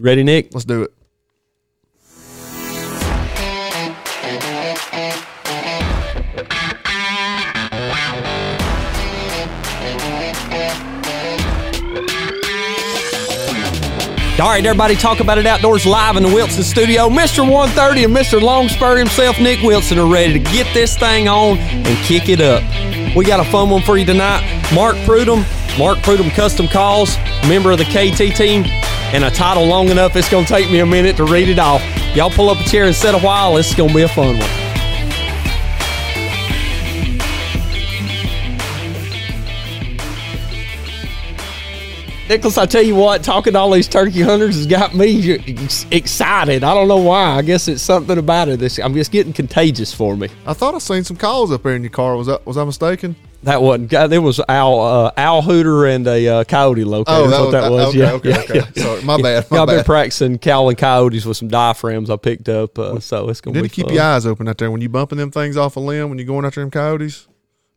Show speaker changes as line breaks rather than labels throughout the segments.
Ready, Nick?
Let's do it.
All right, everybody, talk about it outdoors live in the Wilson studio. Mr. 130 and Mr. Longspur himself, Nick Wilson, are ready to get this thing on and kick it up. We got a fun one for you tonight. Mark Prudhomme, Mark Prudhomme Custom Calls, member of the KT team, and a title long enough it's going to take me a minute to read it off. Y'all pull up a chair and sit a while. This is going to be a fun one. Nicholas, I tell you what, talking to all these turkey hunters has got me excited. I don't know why. I guess it's something about it. This I'm just getting contagious for me.
I thought I seen some calls up there in your car. Was that was I mistaken?
That wasn't. There was Al uh, owl hooter and a uh, coyote locator. Oh, that, what that was.
Okay,
yeah,
okay, yeah, okay. Yeah. Sorry, my bad.
My
I've
been practicing cowling coyotes with some diaphragms I picked up. Uh, so it's gonna.
Need
be
keep your eyes open out there when you bumping them things off a limb when you're going after them coyotes.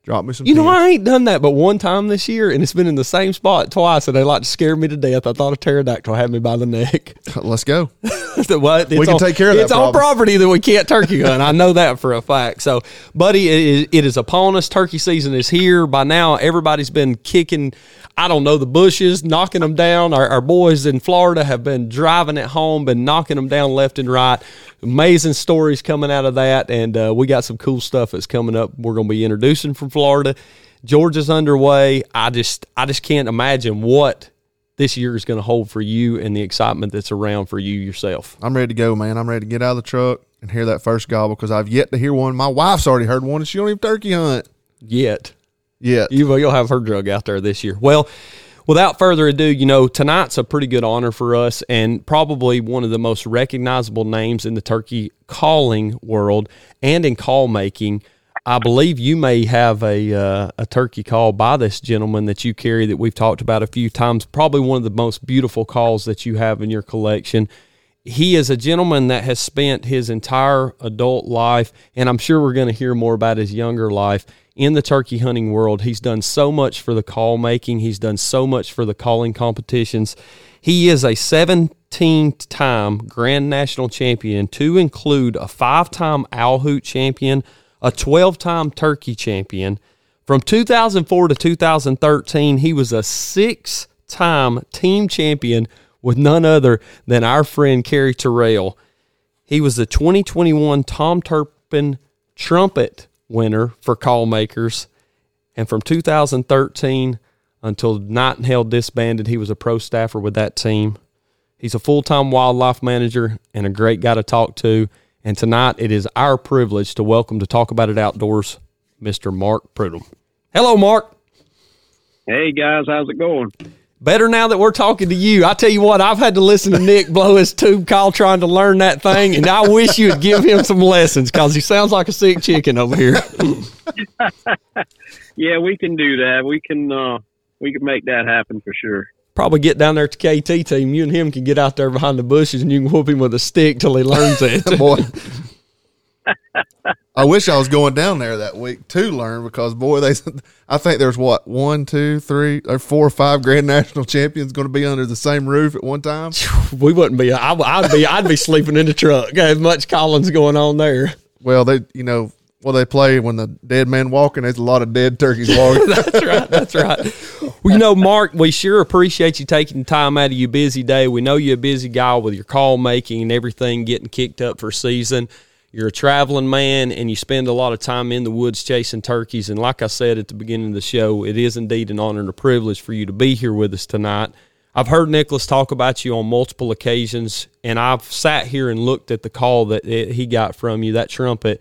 Drop me some.
You know, I ain't done that but one time this year, and it's been in the same spot twice, and they like to scare me to death. I thought a pterodactyl had me by the neck.
Let's go.
what?
we can
on,
take care of that.
It's
problem.
on property that we can't turkey hunt. I know that for a fact. So, buddy, it is, it is upon us. Turkey season is here. By now, everybody's been kicking. I don't know the bushes, knocking them down. Our, our boys in Florida have been driving it home, been knocking them down left and right. Amazing stories coming out of that, and uh, we got some cool stuff that's coming up. We're going to be introducing from Florida. Georgia's underway. I just I just can't imagine what this year is going to hold for you and the excitement that's around for you yourself.
I'm ready to go, man. I'm ready to get out of the truck and hear that first gobble because I've yet to hear one. My wife's already heard one, and she don't even turkey hunt
yet.
Yet
you you'll have her drug out there this year. Well. Without further ado, you know, tonight's a pretty good honor for us and probably one of the most recognizable names in the turkey calling world and in call making. I believe you may have a uh, a turkey call by this gentleman that you carry that we've talked about a few times. Probably one of the most beautiful calls that you have in your collection. He is a gentleman that has spent his entire adult life, and I'm sure we're going to hear more about his younger life in the turkey hunting world. He's done so much for the call making, he's done so much for the calling competitions. He is a 17 time Grand National Champion, to include a five time Owl Hoot champion, a 12 time turkey champion. From 2004 to 2013, he was a six time team champion with none other than our friend Kerry Terrell. He was the 2021 Tom Turpin Trumpet winner for call makers. And from 2013 until Knight and Knight and Hale disbanded, he was a pro staffer with that team. He's a full time wildlife manager and a great guy to talk to. And tonight it is our privilege to welcome to Talk About It Outdoors, Mr. Mark Prudhomme. Hello, Mark.
Hey, guys. How's it going?
Better now that we're talking to you. I tell you what, I've had to listen to Nick blow his tube call trying to learn that thing, and I wish you'd give him some lessons because he sounds like a sick chicken over here.
yeah, we can do that. We can uh, we can make that happen for sure.
Probably get down there to KT team. You and him can get out there behind the bushes, and you can whoop him with a stick till he learns it.
Boy. I wish I was going down there that week to learn because boy, they. I think there's what one, two, three, or four or five grand national champions going to be under the same roof at one time.
We wouldn't be. I, would be. I'd be sleeping in the truck. As much Collins going on there.
Well, they, you know, well, they play when the dead man walking. There's a lot of dead turkeys walking.
that's right. That's right. Well, you know, Mark, we sure appreciate you taking time out of your busy day. We know you're a busy guy with your call making and everything getting kicked up for season you're a traveling man and you spend a lot of time in the woods chasing turkeys. And like I said at the beginning of the show, it is indeed an honor and a privilege for you to be here with us tonight. I've heard Nicholas talk about you on multiple occasions, and I've sat here and looked at the call that he got from you, that trumpet,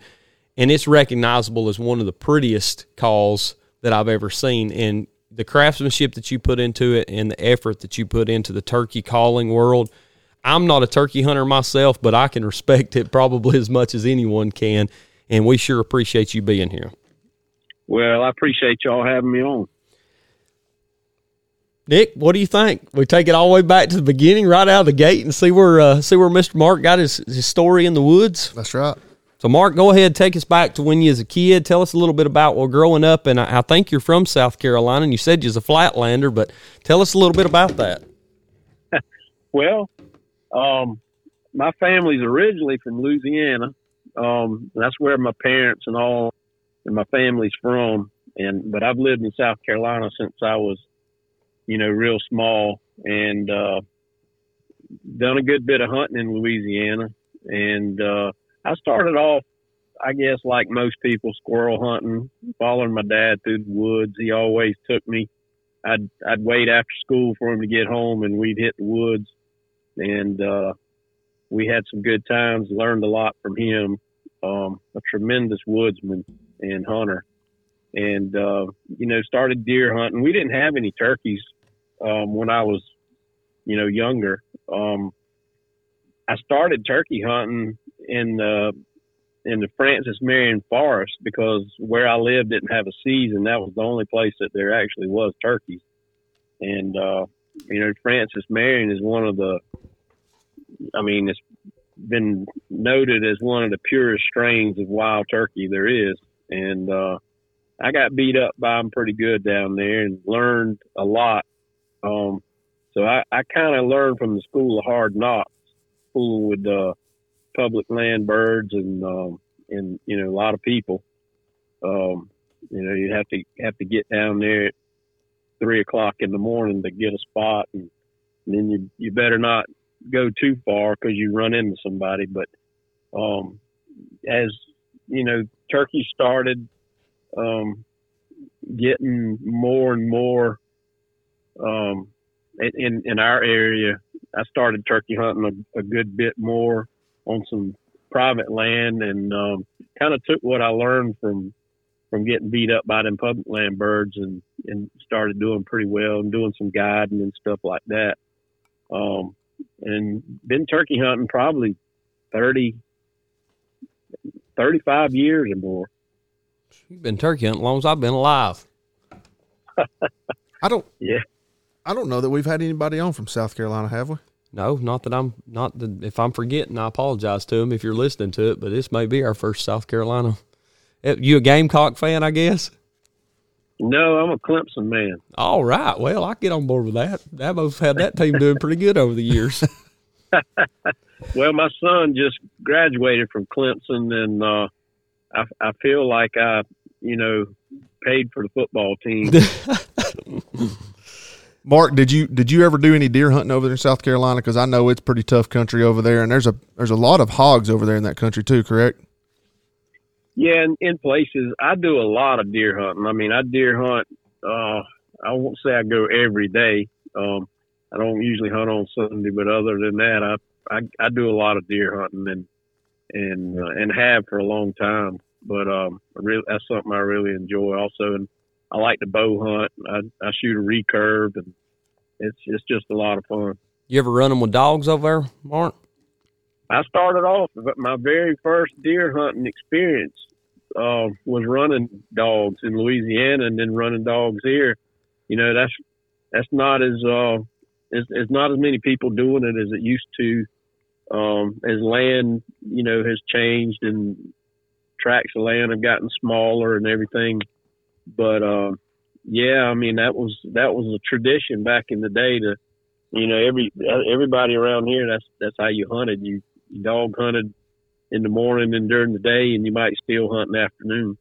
and it's recognizable as one of the prettiest calls that I've ever seen. And the craftsmanship that you put into it and the effort that you put into the turkey calling world – I'm not a turkey hunter myself, but I can respect it probably as much as anyone can. And we sure appreciate you being here.
Well, I appreciate y'all having me on.
Nick, what do you think? We take it all the way back to the beginning, right out of the gate, and see where uh, see where Mister Mark got his, his story in the woods.
That's right.
So, Mark, go ahead, take us back to when you was a kid. Tell us a little bit about well, growing up, and I, I think you're from South Carolina, and you said you're a flatlander, but tell us a little bit about that.
well, Um, my family's originally from Louisiana. Um, that's where my parents and all and my family's from. And but I've lived in South Carolina since I was, you know, real small, and uh, done a good bit of hunting in Louisiana. And uh, I started off, I guess, like most people, squirrel hunting, following my dad through the woods. He always took me. I'd I'd wait after school for him to get home, and we'd hit the woods, and uh, we had some good times. Learned a lot from him. Um, a tremendous woodsman and hunter, and uh, you know started deer hunting. We didn't have any turkeys um, when I was, you know, younger. Um, I started turkey hunting in the in the Francis Marion Forest because where I lived didn't have a season. That was the only place that there actually was turkeys. And uh, you know, Francis Marion is one of the I mean, it's been noted as one of the purest strains of wild turkey there is. And uh I got beat up by them pretty good down there and learned a lot. Um so I, I kind of learned from the school of hard knocks, fooling with uh, public land birds and um, and you know a lot of people. Um, you know you have to have to get down there at three o'clock in the morning to get a spot, and, and then you you better not go too far because you run into somebody. But um, as you know, turkey started um, getting more and more um, in in our area. I started turkey hunting a, a good bit more on some private land, and um, kind of took what I learned from from getting beat up by them public land birds, and and started doing pretty well and doing some guiding and stuff like that. Um, and been turkey hunting probably 30, 35 years or more.
You've been turkey hunting as long as I've been alive.
I don't.
Yeah.
I don't know that we've had anybody on from South Carolina, have we?
No, not that I'm not that if I'm forgetting, I apologize to him if you're listening to it. But this may be our first South Carolina. Eh, You a Gamecock fan, I guess.
No, I'm a Clemson man.
All right, well I get on board with that. Dabo's had that team doing pretty good over the years.
Well, my son just graduated from Clemson, and uh, I, I feel like I, you know, paid for the football team.
Mark, did you did you ever do any deer hunting over there in South Carolina? Because I know it's pretty tough country over there, and there's a there's a lot of hogs over there in that country too. Correct?
yeah, in, in places I do a lot of deer hunting. I mean, I deer hunt. Uh, I won't say I go every day. Um, I don't usually hunt on Sunday, but other than that, I I, I do a lot of deer hunting and and uh, and have for a long time. But um, really, that's something I really enjoy also, and I like to bow hunt. I I shoot a recurve, and it's it's just a lot of fun.
you ever run them with dogs over there, Mark?
I started off, but my very first deer hunting experience uh, was running dogs in Louisiana, and then running dogs here. You know, that's that's not as uh, it's, it's not as many people doing it as it used to. Um, as land, you know, has changed and tracts of land have gotten smaller and everything. But uh, yeah, I mean that was that was a tradition back in the day to, you know, every everybody around here that's that's how you hunted. You, you dog hunted in the morning and during the day, and you might still hunt in the afternoon.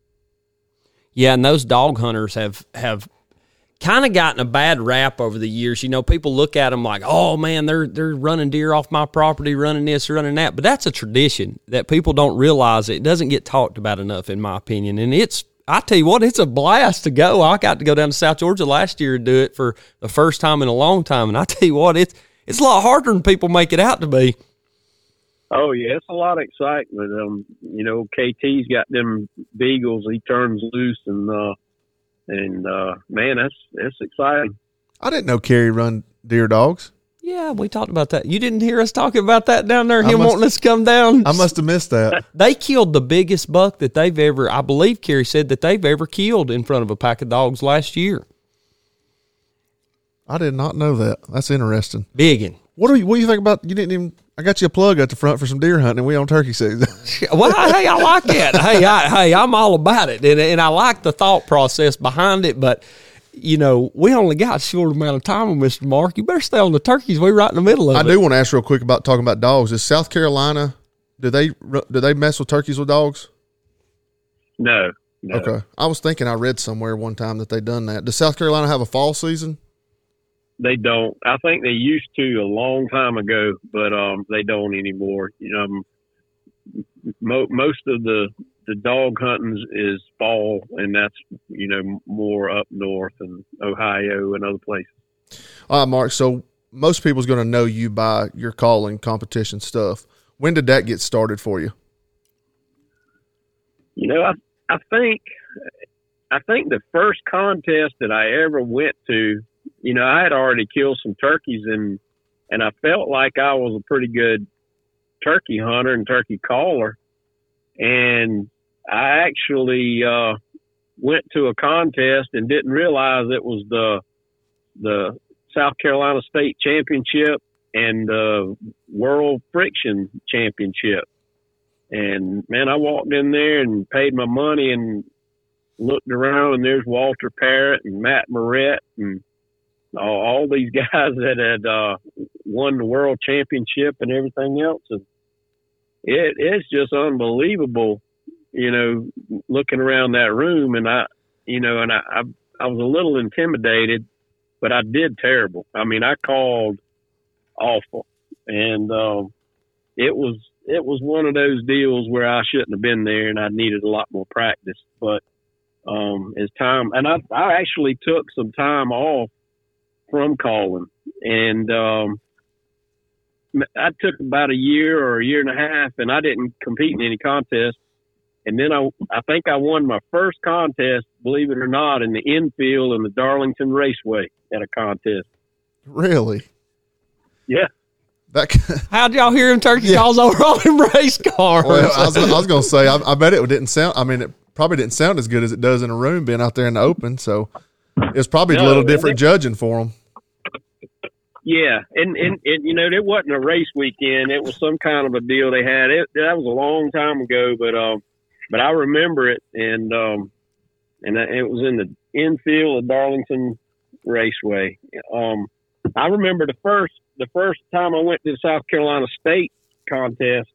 Yeah, and those dog hunters have have kind of gotten a bad rap over the years. You know, people look at them like, "Oh man, they're they're running deer off my property, running this, running that." But that's a tradition that people don't realize. It doesn't get talked about enough, in my opinion. And it's, I tell you what, it's a blast to go. I got to go down to South Georgia last year and do it for the first time in a long time. And I tell you what, it's it's a lot harder than people make it out to be.
Oh yeah, it's a lot of excitement. Um, you know, KT's got them beagles. He turns loose, and uh, and uh, man, that's that's exciting.
I didn't know Kerry run deer dogs.
Yeah, we talked about that. You didn't hear us talking about that down there. Him
must-
wanting us to come down.
I must have missed that.
They killed the biggest buck that they've ever, I believe Kerry said that they've ever killed in front of a pack of dogs last year.
I did not know that. That's interesting.
Biggin.
What do you what do you think about? You didn't even. I got you a plug at the front for some deer hunting. and We on turkey season.
Well, hey, I like that. hey, I, hey, I'm all about it, and and I like the thought process behind it. But you know, we only got a short amount of time with Mr. Mark. You better stay on the turkeys. We're right in the middle of
I
it.
I do want to ask real quick about talking about dogs. Is South Carolina do they do they mess with turkeys with dogs?
No, no.
Okay, I was thinking I read somewhere one time that they done that. Does South Carolina have a fall season?
They don't. I think they used to a long time ago, but um, they don't anymore. You know, most of the the dog hunting is fall, and that's you know more up north and Ohio and other places.
All right, Mark. So most people's going to know you by your calling competition stuff. When did that get started for you?
You know, I I think I think the first contest that I ever went to, you know, I had already killed some turkeys and and I felt like I was a pretty good turkey hunter and turkey caller. And I actually uh went to a contest and didn't realize it was the the South Carolina State Championship and the World Friction Championship. And man, I walked in there and paid my money and looked around, and there's Walter Parrott and Matt Morrett and all, all these guys that had uh, won the world championship and everything else. And it it's just unbelievable, you know, looking around that room. And I, you know, and I I, I was a little intimidated, but I did terrible. I mean, I called awful, and um, it was it was one of those deals where I shouldn't have been there and I needed a lot more practice. But um, as time, and I, I actually took some time off from calling, and um, I took about a year or a year and a half, and I didn't compete in any contests. And then I, I think I won my first contest, believe it or not, in the infield in the Darlington Raceway at a contest.
Really?
Yeah.
That
How'd y'all hear him turkey calls over on them race cars?
well, I was, I was going to say, I, I bet it didn't sound. I mean, it probably didn't sound as good as it does in a room, being out there in the open. So it was probably a little different
it-
judging for them.
Yeah, and, and and you know it wasn't a race weekend; it was some kind of a deal they had. It that was a long time ago, but um, but I remember it, and um, and it was in the infield of Darlington Raceway. Um, I remember the first the first time I went to the South Carolina State contest.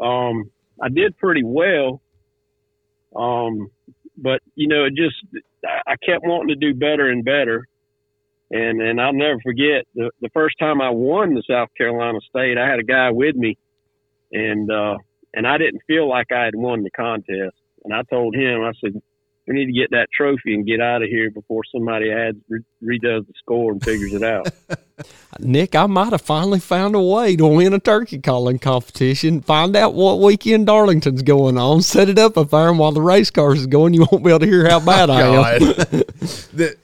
Um, I did pretty well. Um, but you know, it just I kept wanting to do better and better and and I'll never forget the the first time I won the South Carolina State. I had a guy with me, and uh, and I didn't feel like I had won the contest. And I told him, I said, we need to get that trophy and get out of here before somebody adds re- redoes the score and figures it out.
Nick, I might have finally found a way to win a turkey calling competition. Find out what weekend Darlington's going on. Set it up up there, and while the race cars is going, you won't be able to hear how bad I am.
The-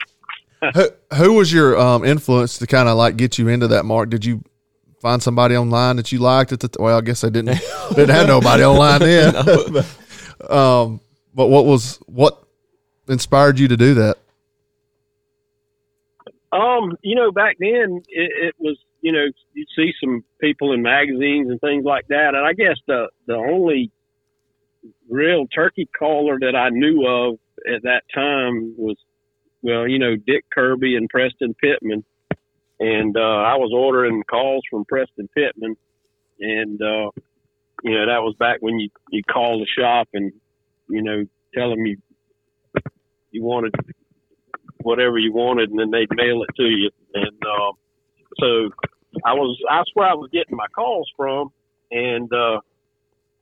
who, who was your um, influence to kind of like get you into that, Mark? Did you find somebody online that you liked at the? Well, I guess they didn't didn't have nobody online then. um, but what was what inspired you to do that?
Um, you know, back then it, it was, you know, you'd see some people in magazines and things like that, and I guess the the only real turkey caller that I knew of at that time was, well, you know, Dick Kirby and Preston Pittman, and uh, I was ordering calls from Preston Pittman, and uh, you know that was back when you you call the shop and you know tell them you you wanted whatever you wanted, and then they'd mail it to you. And um, so I was that's where I was getting my calls from, and uh,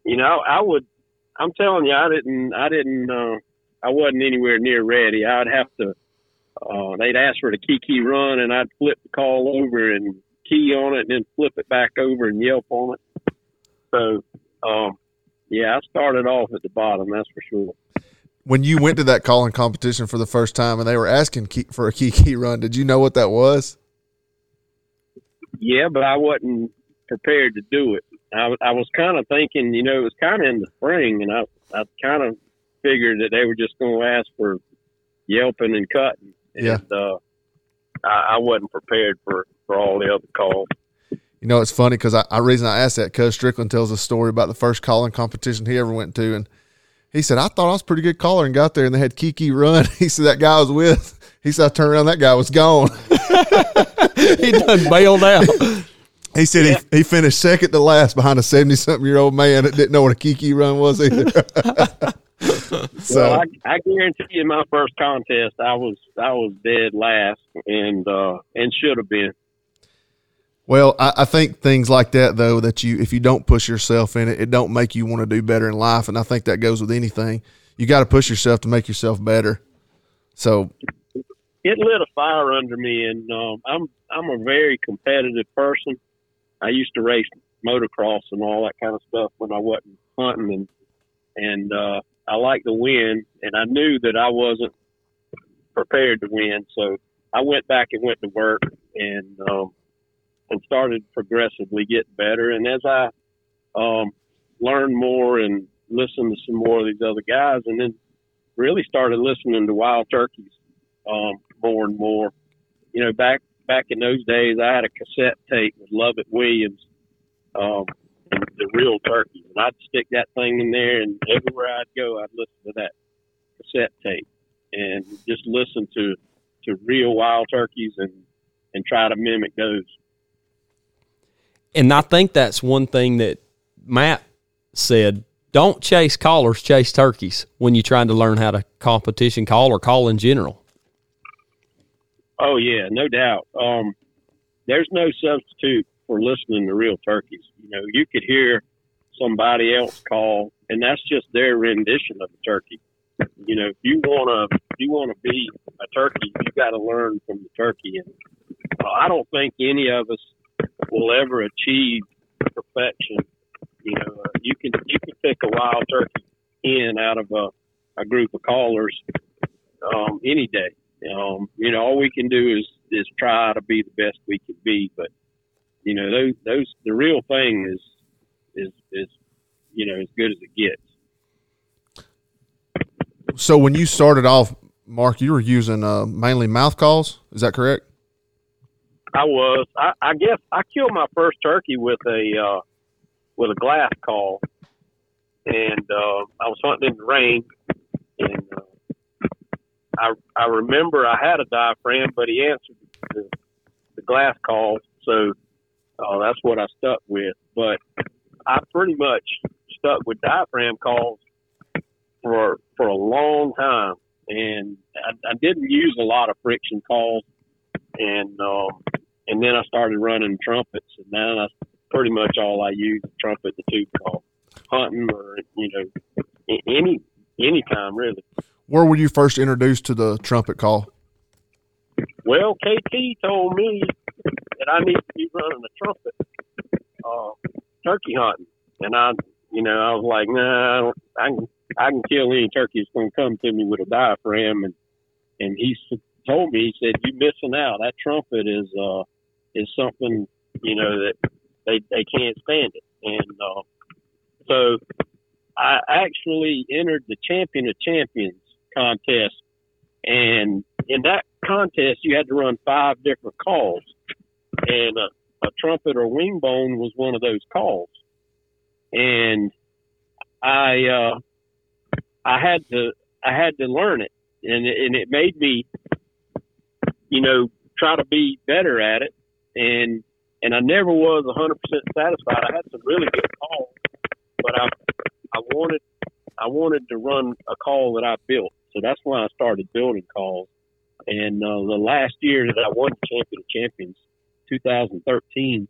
you know I would I'm telling you I didn't I didn't uh, I wasn't anywhere near ready. I'd have to uh, they'd ask for the key key run, and I'd flip the call over and key on it, and then flip it back over and yelp on it. So um, yeah, I started off at the bottom, that's for sure.
When you went to that calling competition for the first time and they were asking key, for a key key run, did you know what that was?
Yeah, but I wasn't prepared to do it. I was kind of thinking, you know, it was kind of in the spring, and I I kind of figured that they were just going to ask for yelping and cutting, and
Yeah.
uh, I, I wasn't prepared for for all the other calls.
You know, it's funny because I, I reason I asked that because Strickland tells a story about the first calling competition he ever went to, and He said, I thought I was a pretty good caller and got there and they had Kiki run. He said, that guy I was with. He said, I turned around, that guy was gone.
he done bailed out.
He said
Yeah.
he, he finished second to last behind a 70 something year old man that didn't know what a Kiki run was either. so,
well, I, I guarantee you, in my first contest, I was I was dead last, and uh, and should have been.
well, I, I think things like that, though, that you, if you don't push yourself in it, it don't make you want to do better in life. And I think that goes with anything. You got to push yourself to make yourself better. So,
It lit a fire under me, and um, I'm I'm a very competitive person. I used to race motocross and all that kind of stuff when I wasn't hunting, and and uh, I like to win, and I knew that I wasn't prepared to win, so I went back and went to work and um, and started progressively getting better. And as I um, learned more and listened to some more of these other guys, and then really started listening to wild turkeys um, more and more. You know, back back in those days, I had a cassette tape with Lovett Williams, um, the real turkeys, and I'd stick that thing in there, and everywhere I'd go, I'd listen to that cassette tape and just listen to to real wild turkeys and and try to mimic those.
And I think that's one thing that Matt said. Don't chase callers, chase turkeys when you're trying to learn how to competition call or call in general.
Oh yeah, no doubt. Um, there's no substitute for listening to real turkeys. You know, you could hear somebody else call, and that's just their rendition of a turkey. You know, if you wanna you wanna be a turkey, you got to learn from the turkey. And uh, I don't think any of us will ever achieve perfection. You know, uh, you can you can pick a wild turkey in out of a, a group of callers um, any day. Um, you know, all we can do is is try to be the best we can be. But you know, those those the real thing is is is you know as good as it gets.
so when you started off, Mark, you were using uh, mainly mouth calls. Is that correct?
I was. I, I guess I killed my first turkey with a uh, with a glass call, and uh, I was hunting in the rain, and uh, I I remember I had a diaphragm, but he answered the, the glass call, so uh, that's what I stuck with. But I pretty much stuck with diaphragm calls for for a long time, and I, I didn't use a lot of friction calls, and um, and then I started running trumpets, and now that's pretty much all I use: trumpet, the tube call, hunting, or you know, any any time really.
Where were you first introduced to the trumpet call?
Well, KT told me that I need to be running a trumpet, uh, turkey hunting, and I, you know, I was like, nah, I, don't, I can I can kill any turkey that's going to come to me with a diaphragm, and and he told me he said you're missing out. That trumpet is uh is something you know that they they can't stand it, and uh, so I actually entered the champion of champions contest, and in that contest you had to run five different calls, and a, a trumpet or wing bone was one of those calls, and I uh, I had to I had to learn it, and and it made me, you know, try to be better at it, and and I never was a hundred percent satisfied. I had some really good calls, but I I wanted I wanted to run a call that I built, so that's why I started building calls. And uh, the last year that I won Champion of Champions, 2013,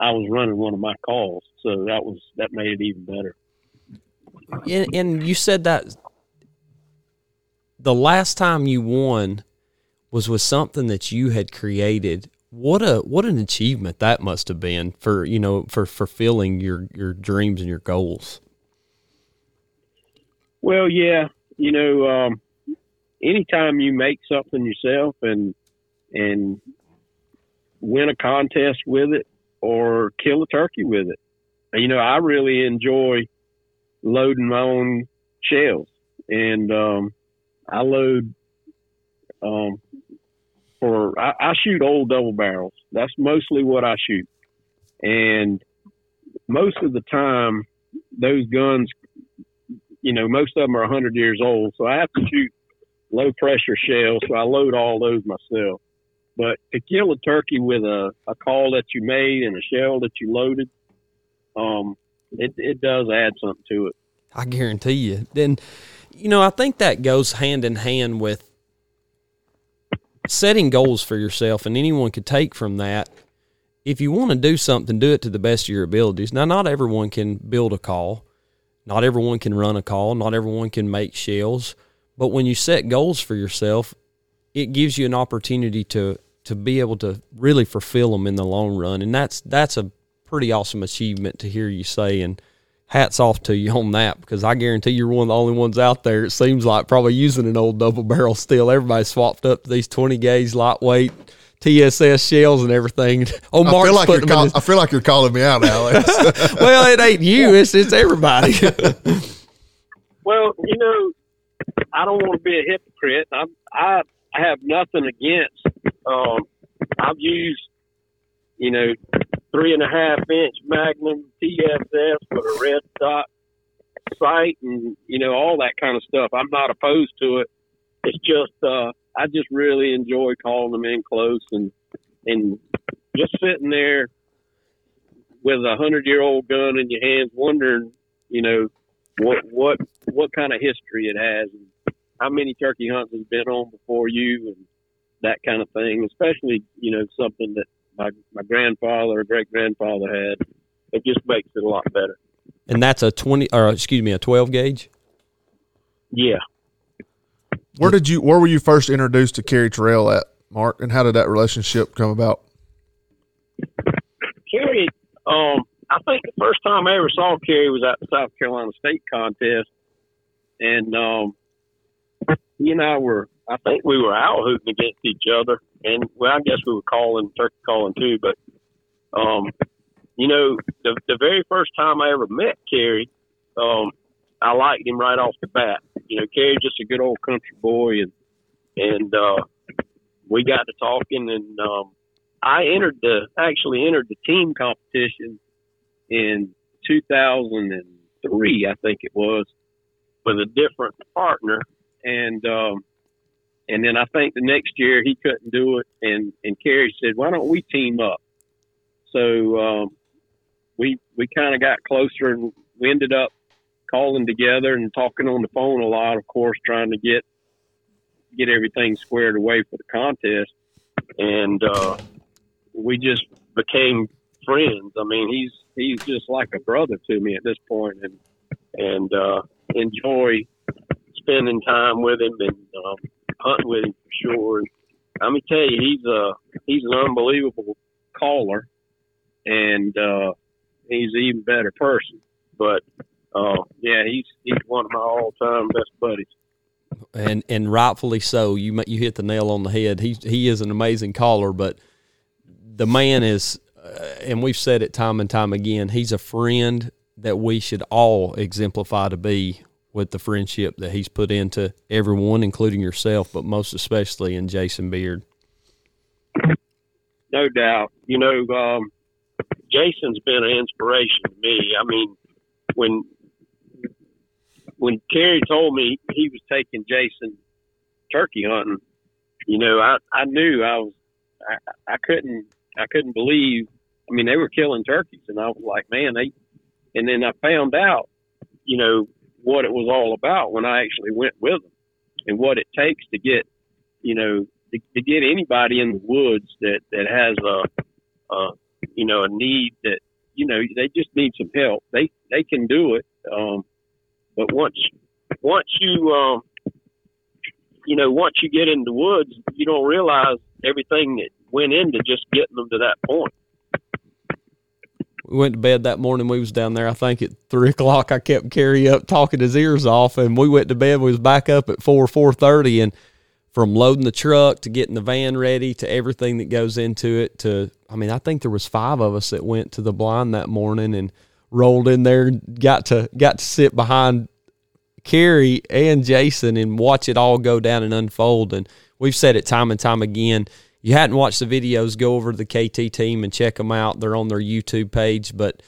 I was running one of my calls, so that was that made it even better.
And, and you said that the last time you won was with something that you had created. What a what an achievement that must have been for you know for fulfilling your your dreams and your goals.
Well, yeah, you know, um, anytime you make something yourself and and win a contest with it or kill a turkey with it, you know, I really enjoy loading my own shells, and um, I load um, for I, I shoot old double barrels. That's mostly what I shoot, and most of the time, those guns you know, most of them are 100 years old. So I have to shoot low pressure shells. So I load all those myself. But to kill a turkey with a, a call that you made and a shell that you loaded, um, it, it does add something to it.
I guarantee you. Then, you know, I think that goes hand in hand with setting goals for yourself, and anyone could take from that. If you want to do something, do it to the best of your abilities. Now, not everyone can build a call, not everyone can run a call, not everyone can make shells. But when you set goals for yourself, it gives you an opportunity to to be able to really fulfill them in the long run, and that's that's a pretty awesome achievement to hear you say. And hats off to you on that because I guarantee you're one of the only ones out there. It seems like probably using an old double barrel still. Everybody swapped up these 20 gauge lightweight TSS shells and everything.
Oh, I feel like you're call, his, I feel like you're calling me out, Alex.
well, it ain't you. It's it's everybody.
well, you know, I don't want to be a hypocrite. I I I have nothing against. Um, I've used, you know, three and a half inch Magnum TSS with a red dot sight and you know all that kind of stuff. I'm not opposed to it. It's just uh, I just really enjoy calling them in close and and just sitting there with a hundred year old gun in your hands, wondering, you know, what what what kind of history it has, and how many turkey hunts has been on before you, and that kind of thing. Especially, you know, something that my my grandfather or great grandfather had. It just makes it a lot better.
And that's a twenty, or excuse me, a twelve gauge.
Yeah.
Where did you? Where were you first introduced to Kerry Terrell at, Mark? And how did that relationship come about?
Kerry, um, I think the first time I ever saw Kerry was at the South Carolina State contest, and um, he and I were I think we were owl hooting against each other, and well, I guess we were calling turkey calling too. But um, you know, the the very first time I ever met Kerry, um, I liked him right off the bat. You know, Kerry's just a good old country boy, and and uh, we got to talking, and um, I entered the actually entered the team competition in 2003, I think it was, with a different partner, and um, and then I think the next year he couldn't do it, and and Kerry said, "Why don't we team up?" So um, we we kind of got closer, and we ended up calling together and talking on the phone a lot. Of course, trying to get get everything squared away for the contest, and uh, we just became friends. I mean, he's he's just like a brother to me at this point, and and uh, enjoy spending time with him and um, hunting with him for sure. And let me tell you, he's a he's an unbelievable caller, and uh, he's an even better person. But uh, yeah, he's he's one of my all time best buddies.
And and rightfully so. You you hit the nail on the head. He he is an amazing caller, but the man is, uh, and we've said it time and time again. He's a friend that we should all exemplify to be with the friendship that he's put into everyone, including yourself, but most especially in Jason Beard.
No doubt. You know, um, Jason's been an inspiration to me. I mean, when when Kerry told me he was taking Jason turkey hunting, you know, I I knew I was I, I couldn't I couldn't believe. I mean, they were killing turkeys, and I was like, man, they. And then I found out, you know, what it was all about when I actually went with them and what it takes to get, you know, to, to get anybody in the woods that, that has a, a, you know, a need that, you know, they just need some help. They, they can do it. Um, but once, once you, um, you know, once you get in the woods, you don't realize everything that went into just getting them to that point
we went to bed that morning. We was down there. I think at three o'clock. I kept Kerry up talking his ears off, and we went to bed. We was back up at four four thirty, and from loading the truck to getting the van ready to everything that goes into it. To I mean, I think there was five of us that went to the blind that morning and rolled in there. and Got to got to sit behind Kerry and Jason and watch it all go down and unfold. And we've said it time and time again you hadn't watched the videos, go over to the KT team and check them out. They're on their YouTube page. But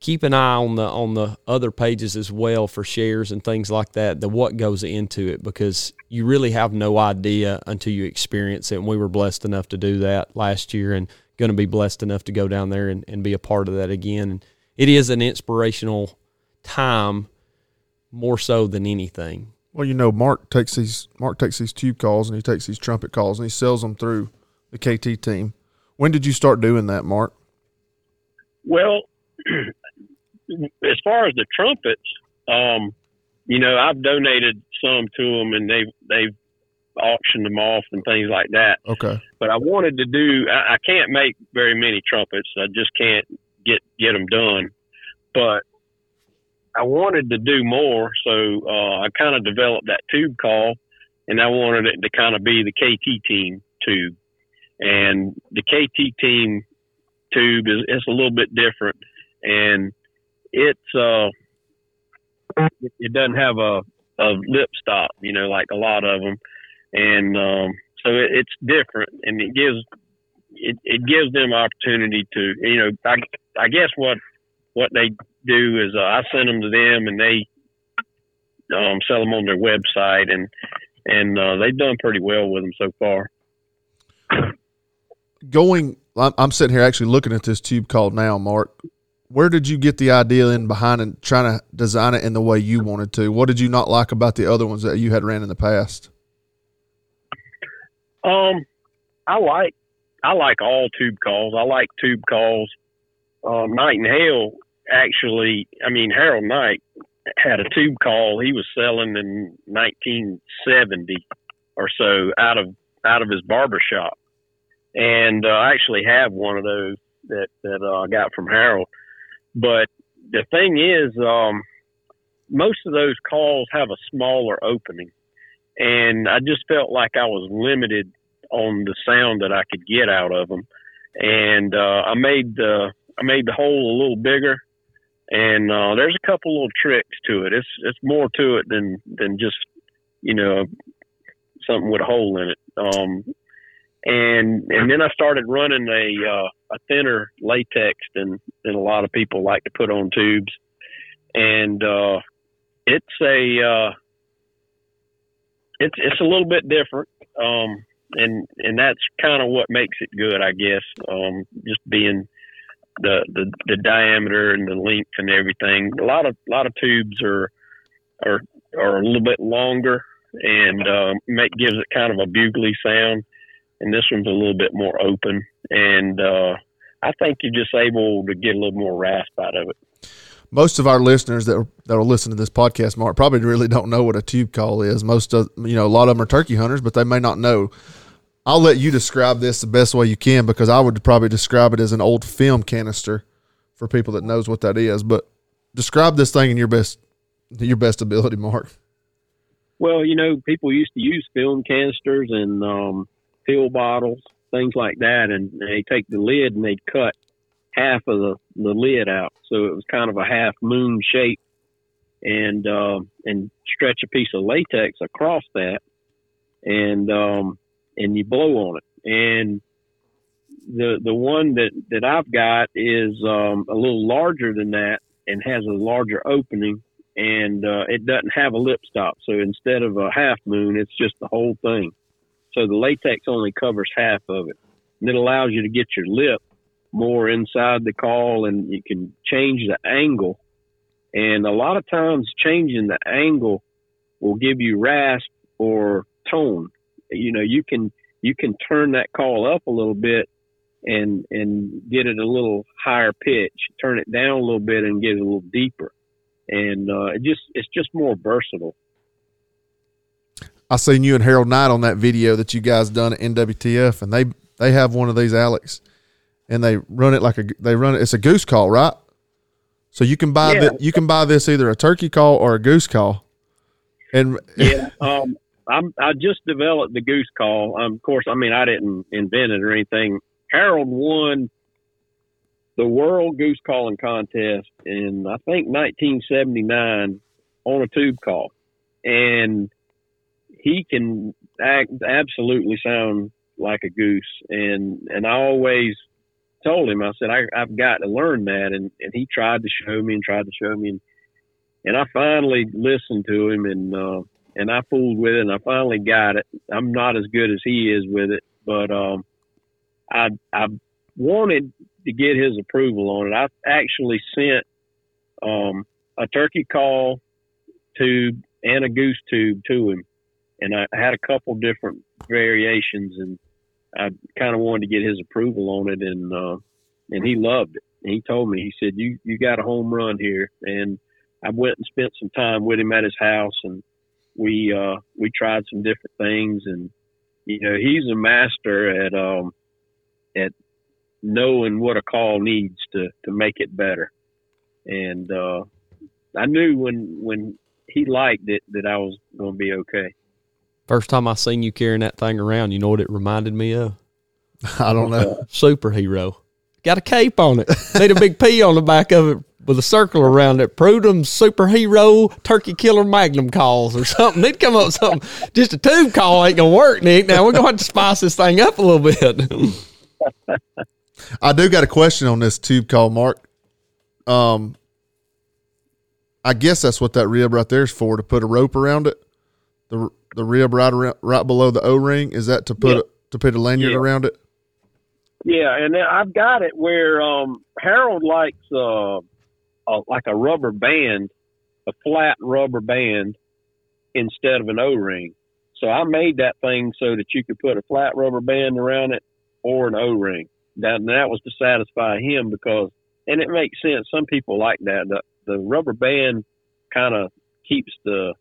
keep an eye on the on the other pages as well for shares and things like that. The what goes into it because you really have no idea until you experience it. And we were blessed enough to do that last year, and going to be blessed enough to go down there and, and be a part of that again. And it is an inspirational time more so than anything.
Well, you know, Mark takes these Mark takes these tube calls and he takes these trumpet calls and he sells them through the KT team. When did you start doing that, Mark?
Well, as far as the trumpets, um, you know, I've donated some to them, and they've they've auctioned them off and things like that.
Okay.
But I wanted to do. I, I can't make very many trumpets. I just can't get get them done. But I wanted to do more, so uh, I kind of developed that tube call, and I wanted it to kind of be the KT team tube. And the KT team tube is it's a little bit different, and it's uh, it, doesn't have a a lip stop, you know, like a lot of them, and um, so it, it's different, and it gives it, it gives them opportunity to, you know, I I guess what what they do is uh, I send them to them, and they um, sell them on their website, and and uh, they've done pretty well with them so far.
Going, I'm, sitting here actually looking at this tube called now, Mark. Where did you get the idea in behind and trying to design it in the way you wanted to? What did you not like about the other ones that you had ran in the past?
Um, I like I like all tube calls. I like tube calls. Um, Knight and Hale actually, I mean Harold Knight had a tube call he was selling in 1970 or so out of out of his barber shop, and uh, I actually have one of those that that uh, I got from Harold. But the thing is, um, most of those calls have a smaller opening, and I just felt like I was limited on the sound that I could get out of them, and uh, I made the I made the hole a little bigger, and uh, there's a couple little tricks to it. It's it's more to it than than just you know something with a hole in it. Um, and and then I started running a uh, a thinner latex than than a lot of people like to put on tubes, and uh, it's a uh, it's it's a little bit different. Um, and and that's kind of what makes it good, I guess. Um, just being the, the the diameter and the length and everything. A lot of a lot of tubes are are are a little bit longer and uh, make gives it kind of a bugly sound. And this one's a little bit more open, and uh, I think you're just able to get a little more rasp out of it.
Most of our listeners that that will listen to this podcast, Mark, probably really don't know what a tube call is. Most of you know, a lot of them are turkey hunters, but they may not know I'll let you describe this the best way you can because I would probably describe it as an old film canister for people that knows what that is. But describe this thing in your best your best ability, Mark.
Well, you know, people used to use film canisters and um, pill bottles, things like that, and they take the lid and they'd cut half of the, the lid out, so it was kind of a half moon shape, and uh, and stretch a piece of latex across that, and um, and you blow on it. And the the one that that I've got is um, a little larger than that and has a larger opening, and uh, it doesn't have a lip stop. So instead of a half moon, it's just the whole thing. So the latex only covers half of it, and it allows you to get your lip more inside the call, and you can change the angle. And a lot of times, changing the angle will give you rasp or tone. You know you can you can turn that call up a little bit and and get it a little higher pitch turn it down a little bit and get it a little deeper. And uh, it just it's just more versatile
I seen you and Harold Knight on that video that you guys done at NWTF, and they they have one of these Alex, and they run it like a they run it. It's a goose call, right? So you can buy
Yeah.
that you can buy this either a turkey call or a goose call, and
yeah um I'm, I just developed the goose call. Um, of course, I mean I didn't invent it or anything. Harold won the World Goose Calling Contest in I think 1979 on a tube call, and he can act absolutely sound like a goose. And and I always told him, I said, I, I've got to learn that. And, and he tried to show me and tried to show me. And, and I finally listened to him and, uh, and I fooled with it and I finally got it. I'm not as good as he is with it, but, um, I, I wanted to get his approval on it. I actually sent, um, a turkey call tube and a goose tube to him. And I had a couple different variations and I kind of wanted to get his approval on it, and uh, and he loved it. He told me, he said, "You you got a home run here." And I went and spent some time with him at his house, and we uh, we tried some different things. And you know, he's a master at um, at knowing what a call needs to to make it better. And uh, I knew when when he liked it that I was going to be okay.
First time I seen you carrying that thing around, you know what it reminded me of?
I don't know.
Superhero. Got a cape on it. Need a big P on the back of it with a circle around it. Prudhomme superhero turkey killer magnum calls or something. They'd come up with something. Just a tube call ain't gonna work, Nick. Now we're gonna have to spice this thing up a little bit.
I do got a question on this tube call, Mark. Um, I guess that's what that rib right there is for to put a rope around it. The the rib right around, right below the O ring is that to put
Yeah.
a, to put a lanyard
Yeah.
around it?
Yeah, and I've got it where um, Harold likes uh, a, like a rubber band, a flat rubber band instead of an O ring. So I made that thing so that you could put a flat rubber band around it or an O ring. That that was to satisfy him because, and it makes sense. Some people like that. The, the rubber band kind of keeps the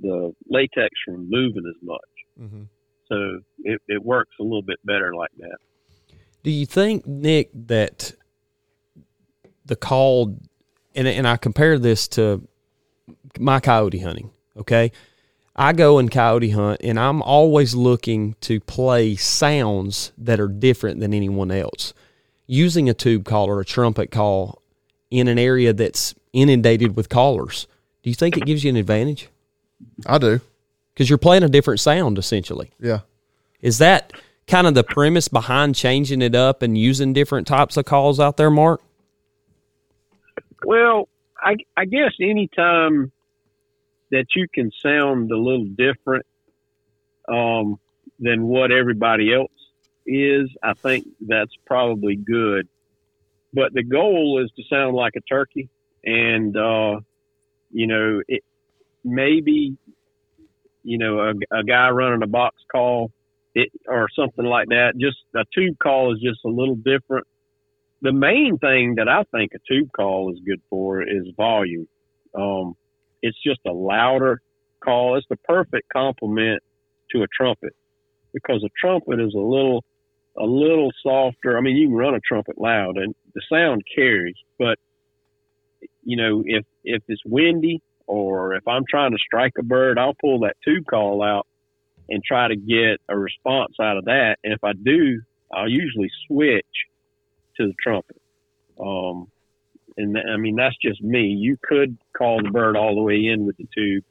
the latex from moving as much.
Mm-hmm.
So it, it works a little bit better like that.
Do you think, Nick, that the call, and, and I compare this to my coyote hunting, okay? I go and coyote hunt, and I'm always looking to play sounds that are different than anyone else. Using a tube call or a trumpet call in an area that's inundated with callers, do you think it gives you an advantage?
I do.
Because you're playing a different sound, essentially.
Yeah.
Is that kind of the premise behind changing it up and using different types of calls out there, Mark?
Well, I, I guess anytime that you can sound a little different um, than what everybody else is, I think that's probably good. But the goal is to sound like a turkey, and uh, you know, it maybe you know a, a guy running a box call it or something like that. Just a tube call is just a little different the main thing that I think a tube call is good for is volume. Um, it's just a louder call. It's the perfect complement to a trumpet because a trumpet is a little, a little softer. I mean, you can run a trumpet loud and the sound carries, but you know, if, if it's windy or if I'm trying to strike a bird, I'll pull that tube call out and try to get a response out of that. And if I do, I'll usually switch to the trumpet. Um, and th- I mean, that's just me. You could call the bird all the way in with the tube,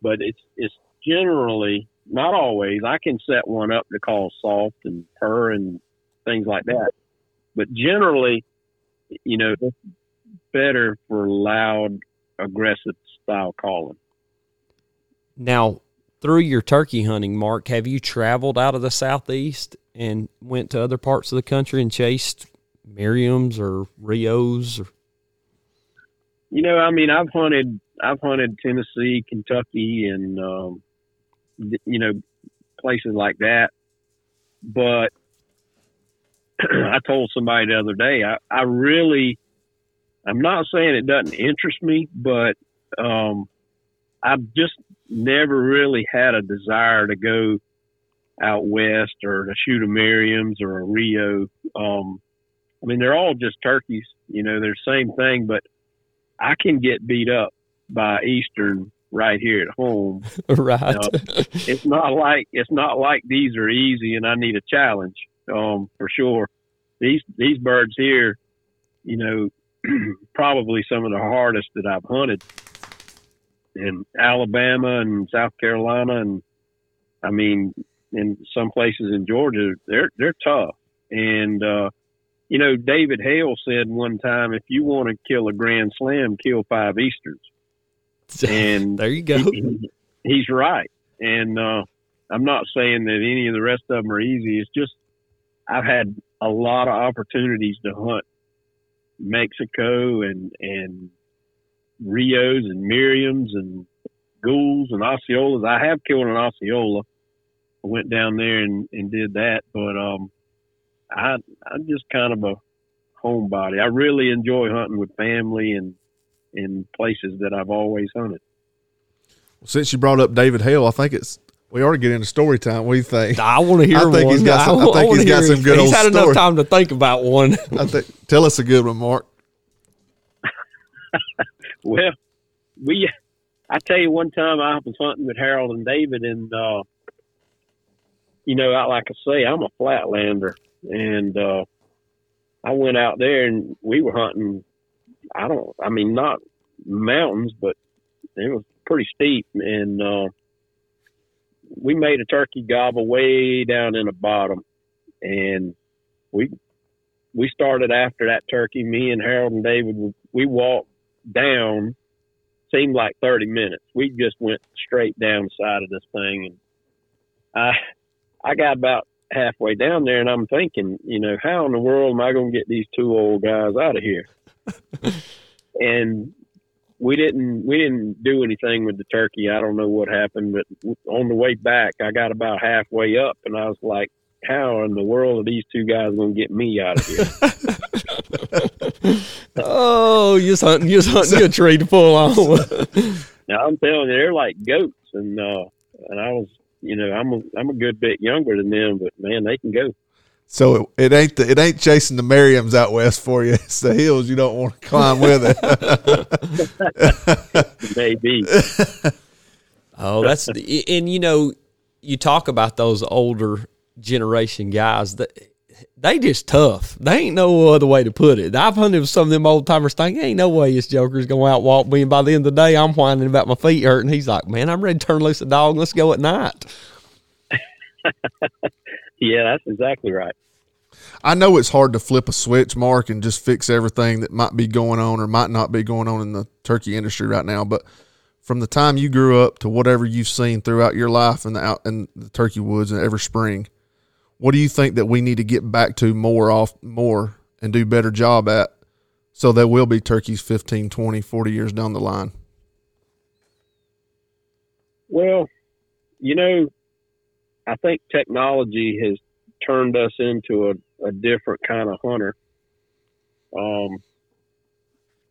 but it's, it's generally not always. I can set one up to call soft and purr and things like that. But generally, you know, better for loud, aggressive style calling.
Now, through your turkey hunting, Mark, have you traveled out of the southeast and went to other parts of the country and chased Merriam's or Rios? Or,
You know, I mean, I've hunted, I've hunted Tennessee, Kentucky, and um, you know, places like that. But I told somebody the other day, I, I really, I'm not saying it doesn't interest me, but um, I've just never really had a desire to go out west or to shoot a Merriam's or a Rio. Um, I mean, they're all just turkeys, you know, they're the same thing, but I can get beat up by Eastern right here at home.
right.
No. It's not like it's not like these are easy and I need a challenge. Um, for sure. These these birds here, you know, probably some of the hardest that I've hunted in Alabama and South Carolina and I mean in some places in Georgia, they're they're tough. And uh you know, David Hale said one time, if you want to kill a grand slam, kill five Easters. And
there you go.
He, he's right. And uh, I'm not saying that any of the rest of them are easy. It's just I've had a lot of opportunities to hunt Mexico and and Rios and Merriams and Goulds and Osceolas. I have killed an Osceola. I went down there and, and did that, but um, I I'm just kind of a homebody. I really enjoy hunting with family and in places that I've always hunted.
Well, Since you brought up David Hale, I think it's we ought to get into story time. What do you think?
I want to hear I think
one. He's got some, I, I think I he's got some good
he's
old
had
story.
enough time to think about one.
I think, tell us a good one, Mark.
well, we, I tell you, one time I was hunting with Harold and David, and uh, you know, I, like I say, I'm a flatlander, and uh, I went out there and we were hunting. I don't, I mean, not mountains, but it was pretty steep, and uh, we made a turkey gobble way down in the bottom, and we we started after that turkey. Me and Harold and David, we walked down. Seemed like thirty minutes. We just went straight down the side of this thing, and I I got about halfway down there, and I'm thinking, you know, how in the world am I going to get these two old guys out of here? and we didn't we didn't do anything with the turkey. I don't know what happened, but on the way back, I got about halfway up, and I was like, "How in the world are these two guys going to get me out of here?"
oh, you're hunting, you're hunting a tree to pull on.
now I'm telling you, they're like goats, and uh, and I was, you know, I'm a I'm a good bit younger than them, but man, they can go.
So it, it ain't the, it ain't chasing the Merriams out west for you. It's the hills you don't want to climb with it.
Maybe.
oh, that's and you know you talk about those older generation guys that they just tough. They ain't no other way to put it. I've hunted with some of them old timers thinking, ain't no way this joker's gonna outwalk me. And by the end of the day, I'm whining about my feet hurting. He's like, man, I'm ready to turn loose a dog. Let's go at night.
Yeah, that's exactly right.
I know it's hard to flip a switch, Mark, and just fix everything that might be going on or might not be going on in the turkey industry right now. But from the time you grew up to whatever you've seen throughout your life in the out in the turkey woods and every spring, what do you think that we need to get back to more off more and do better job at so there will be turkeys 15, 20, 40 years down the line?
Well, you know, I think technology has turned us into a, a different kind of hunter. Um,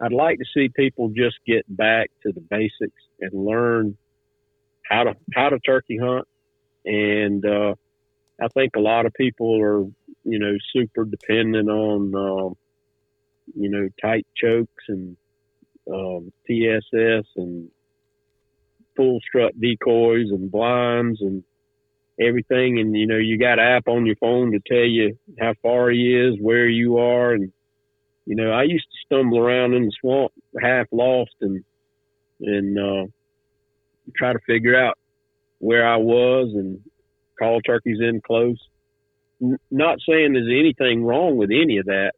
I'd like to see people just get back to the basics and learn how to how to turkey hunt. And uh, I think a lot of people are, you know, super dependent on, um, you know, tight chokes and um, TSS and full strut decoys and blinds and everything. And, you know, you got an app on your phone to tell you how far he is, where you are. And, you know, I used to stumble around in the swamp half lost and, and, uh, try to figure out where I was and call turkeys in close. N- not saying there's anything wrong with any of that,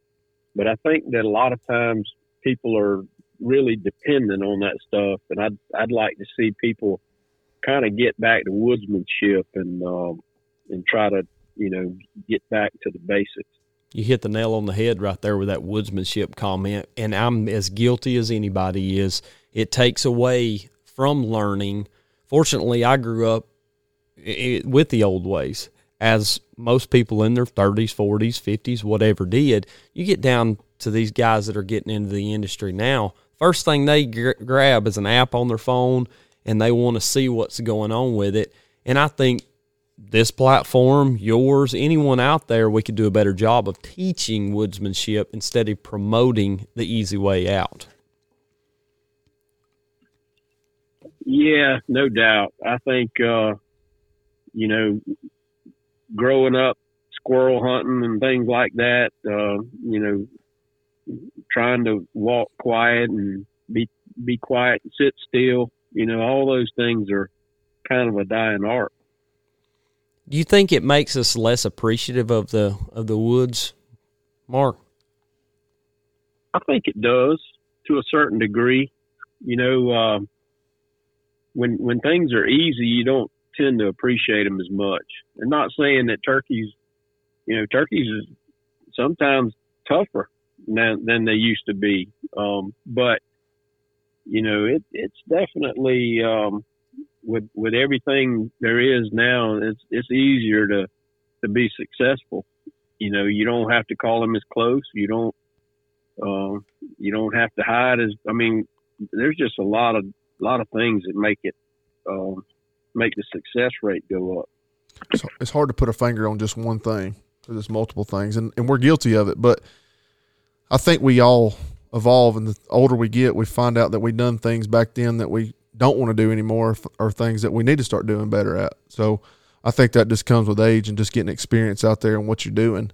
but I think that a lot of times people are really dependent on that stuff. And I'd, I'd like to see people kind of get back to woodsmanship and um, and try to you know get back to the basics.
You hit the nail on the head right there with that woodsmanship comment, and I'm as guilty as anybody is. It takes away from learning. Fortunately, I grew up with the old ways, as most people in their 30s, 40s, 50s, whatever did. You get down to these guys that are getting into the industry now. First thing they gr- grab is an app on their phone and they want to see what's going on with it. And I think this platform, yours, anyone out there, we could do a better job of teaching woodsmanship instead of promoting the easy way out.
Yeah, no doubt. I think, uh, you know, growing up squirrel hunting and things like that, uh, you know, trying to walk quiet and be be quiet and sit still you know, all those things are kind of a dying art.
Do you think it makes us less appreciative of the of the woods, Mark?
I think it does to a certain degree. You know, uh, when when things are easy, you don't tend to appreciate them as much. I'm not saying that turkeys, you know, turkeys is sometimes tougher than, than they used to be, um, but you know, it, it's definitely um, with with everything there is now. It's it's easier to to be successful. You know, you don't have to call them as close. You don't uh, you don't have to hide as. I mean, there's just a lot of lot of things that make it um, make the success rate go up.
It's, it's hard to put a finger on just one thing. Because there's multiple things, and, and we're guilty of it. But I think we all evolve, and the older we get, we find out that we've done things back then that we don't want to do anymore, or things that we need to start doing better at. So I think that just comes with age and just getting experience out there and what you're doing.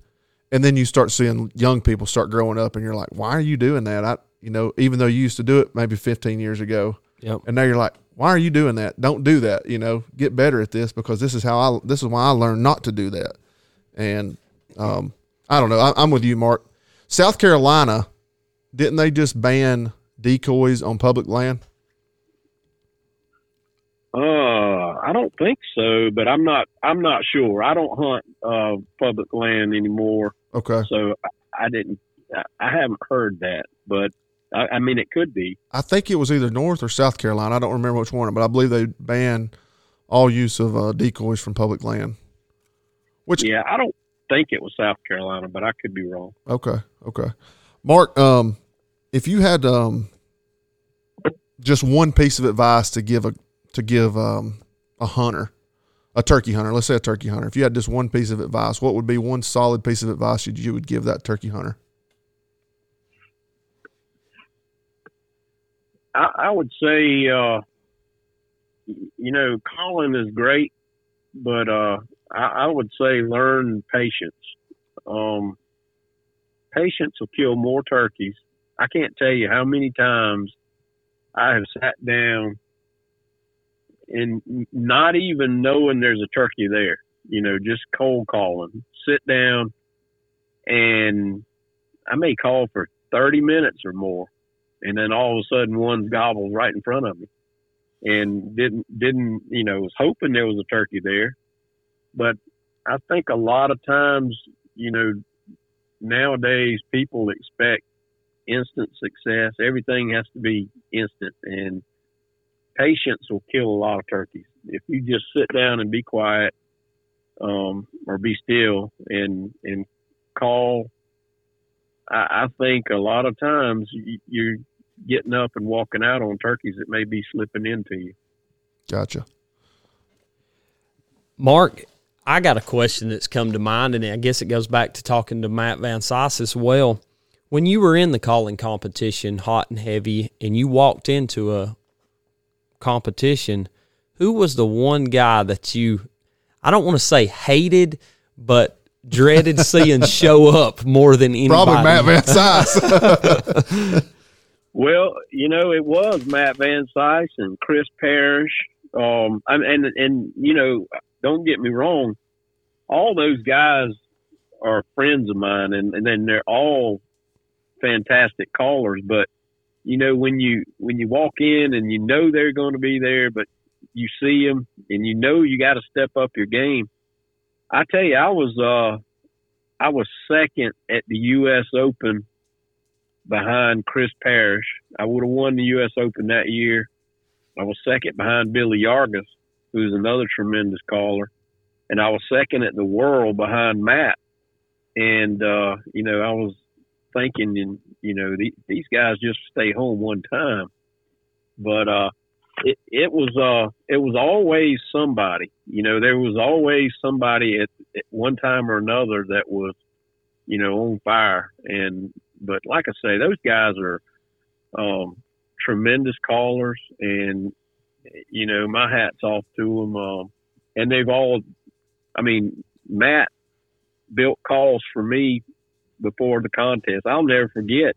And then you start seeing young people start growing up, and you're like, "Why are you doing that?" I, you know, even though you used to do it maybe 15 years ago,
Yep.
and now you're like, "Why are you doing that? Don't do that." You know, get better at this because this is how I. This is why I learned not to do that. And um, I don't know. I, I'm with you, Mark. South Carolina, didn't they just ban decoys on public land?
Uh, I don't think so, but I'm not. I'm not sure. I don't hunt uh, public land anymore,
Okay.
so I, I didn't. I, I haven't heard that, but I, I mean, it could be.
I think it was either North or South Carolina. I don't remember which one, but I believe they banned all use of uh, decoys from public land. Which
Yeah, I don't think it was South Carolina, but I could be wrong.
okay, okay. Mark, um, if you had um, just one piece of advice to give a to give um, a hunter, a turkey hunter, let's say a turkey hunter, if you had just one piece of advice, what would be one solid piece of advice you, you would give that turkey hunter?
I, I would say, uh, you know, calling is great, but uh, I, I would say learn patience. Um, patience will kill more turkeys. I can't tell you how many times I have sat down and not even knowing there's a turkey there, you know, just cold calling, sit down and I may call for 30 minutes or more and then all of a sudden one's gobbled right in front of me. And didn't didn't you know was hoping there was a turkey there. But i think a lot of times you know nowadays people expect instant success. Everything has to be instant. And patience will kill a lot of turkeys. If you just sit down and be quiet um, or be still and and call I, think a lot of times you, you're getting up and walking out on turkeys that may be slipping into you.
Gotcha.
Mark, I got a question that's come to mind, and I guess it goes back to talking to Matt Van Cise as well. When you were in the calling competition, hot and heavy, and you walked into a competition, who was the one guy that you, I don't want to say hated, but dreaded seeing show up more than anybody?
Probably Matt Van Cise.
Well, you know, it was Matt Van Cise and Chris Parrish. Um, and, and, and, you know, don't get me wrong. All those guys are friends of mine and, and then they're all fantastic callers. But, you know, when you, when you walk in and you know they're going to be there, but you see them and you know you got to step up your game. I tell you, I was, uh, I was second at the U.S. Open behind Chris Parrish. I would have won the U.S. Open that year. I was second behind Billy Yargus, who's another tremendous caller, and I was second at the World behind Matt. And uh, you know, I was thinking, and you know, the, these guys just stay home one time, but uh, it it was uh it was always somebody. You know, there was always somebody at, at one time or another that was, you know, on fire. And but like I say, those guys are um, tremendous callers, and you know, my hats off to them. Um, and they've all, I mean, Matt built calls for me before the contest. I'll never forget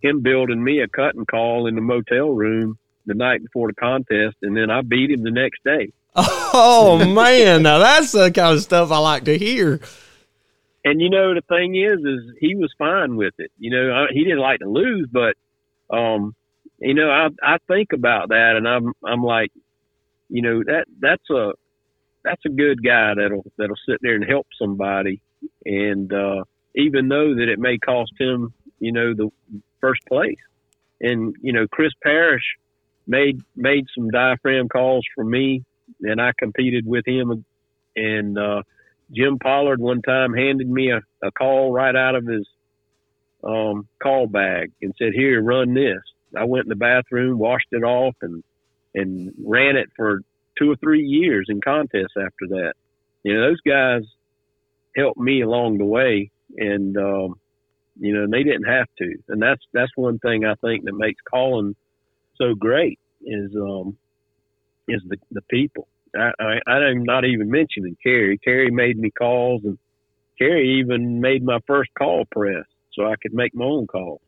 him building me a cutting call in the motel room the night before the contest, and then I beat him the next day.
Oh man, now that's the kind of stuff I like to hear.
And you know the thing is, is he was fine with it. You know, I, he didn't like to lose, but um, you know, I I think about that, and I'm I'm like, you know, that that's a that's a good guy that'll that'll sit there and help somebody, and uh, even though that it may cost him, you know, the first place. And you know, Chris Parrish made made some diaphragm calls for me, and I competed with him. And uh, Jim Pollard one time handed me a, a call right out of his um, call bag and said, "Here, run this." I went in the bathroom, washed it off, and and ran it for two or three years in contests after that. You know, those guys helped me along the way, and um, you know, they didn't have to. And that's that's one thing I think that makes calling so great is um, is the the people. I, I, I'm not even mentioning Kerry. Kerry made me calls, and Kerry even made my first call press, so I could make my own call.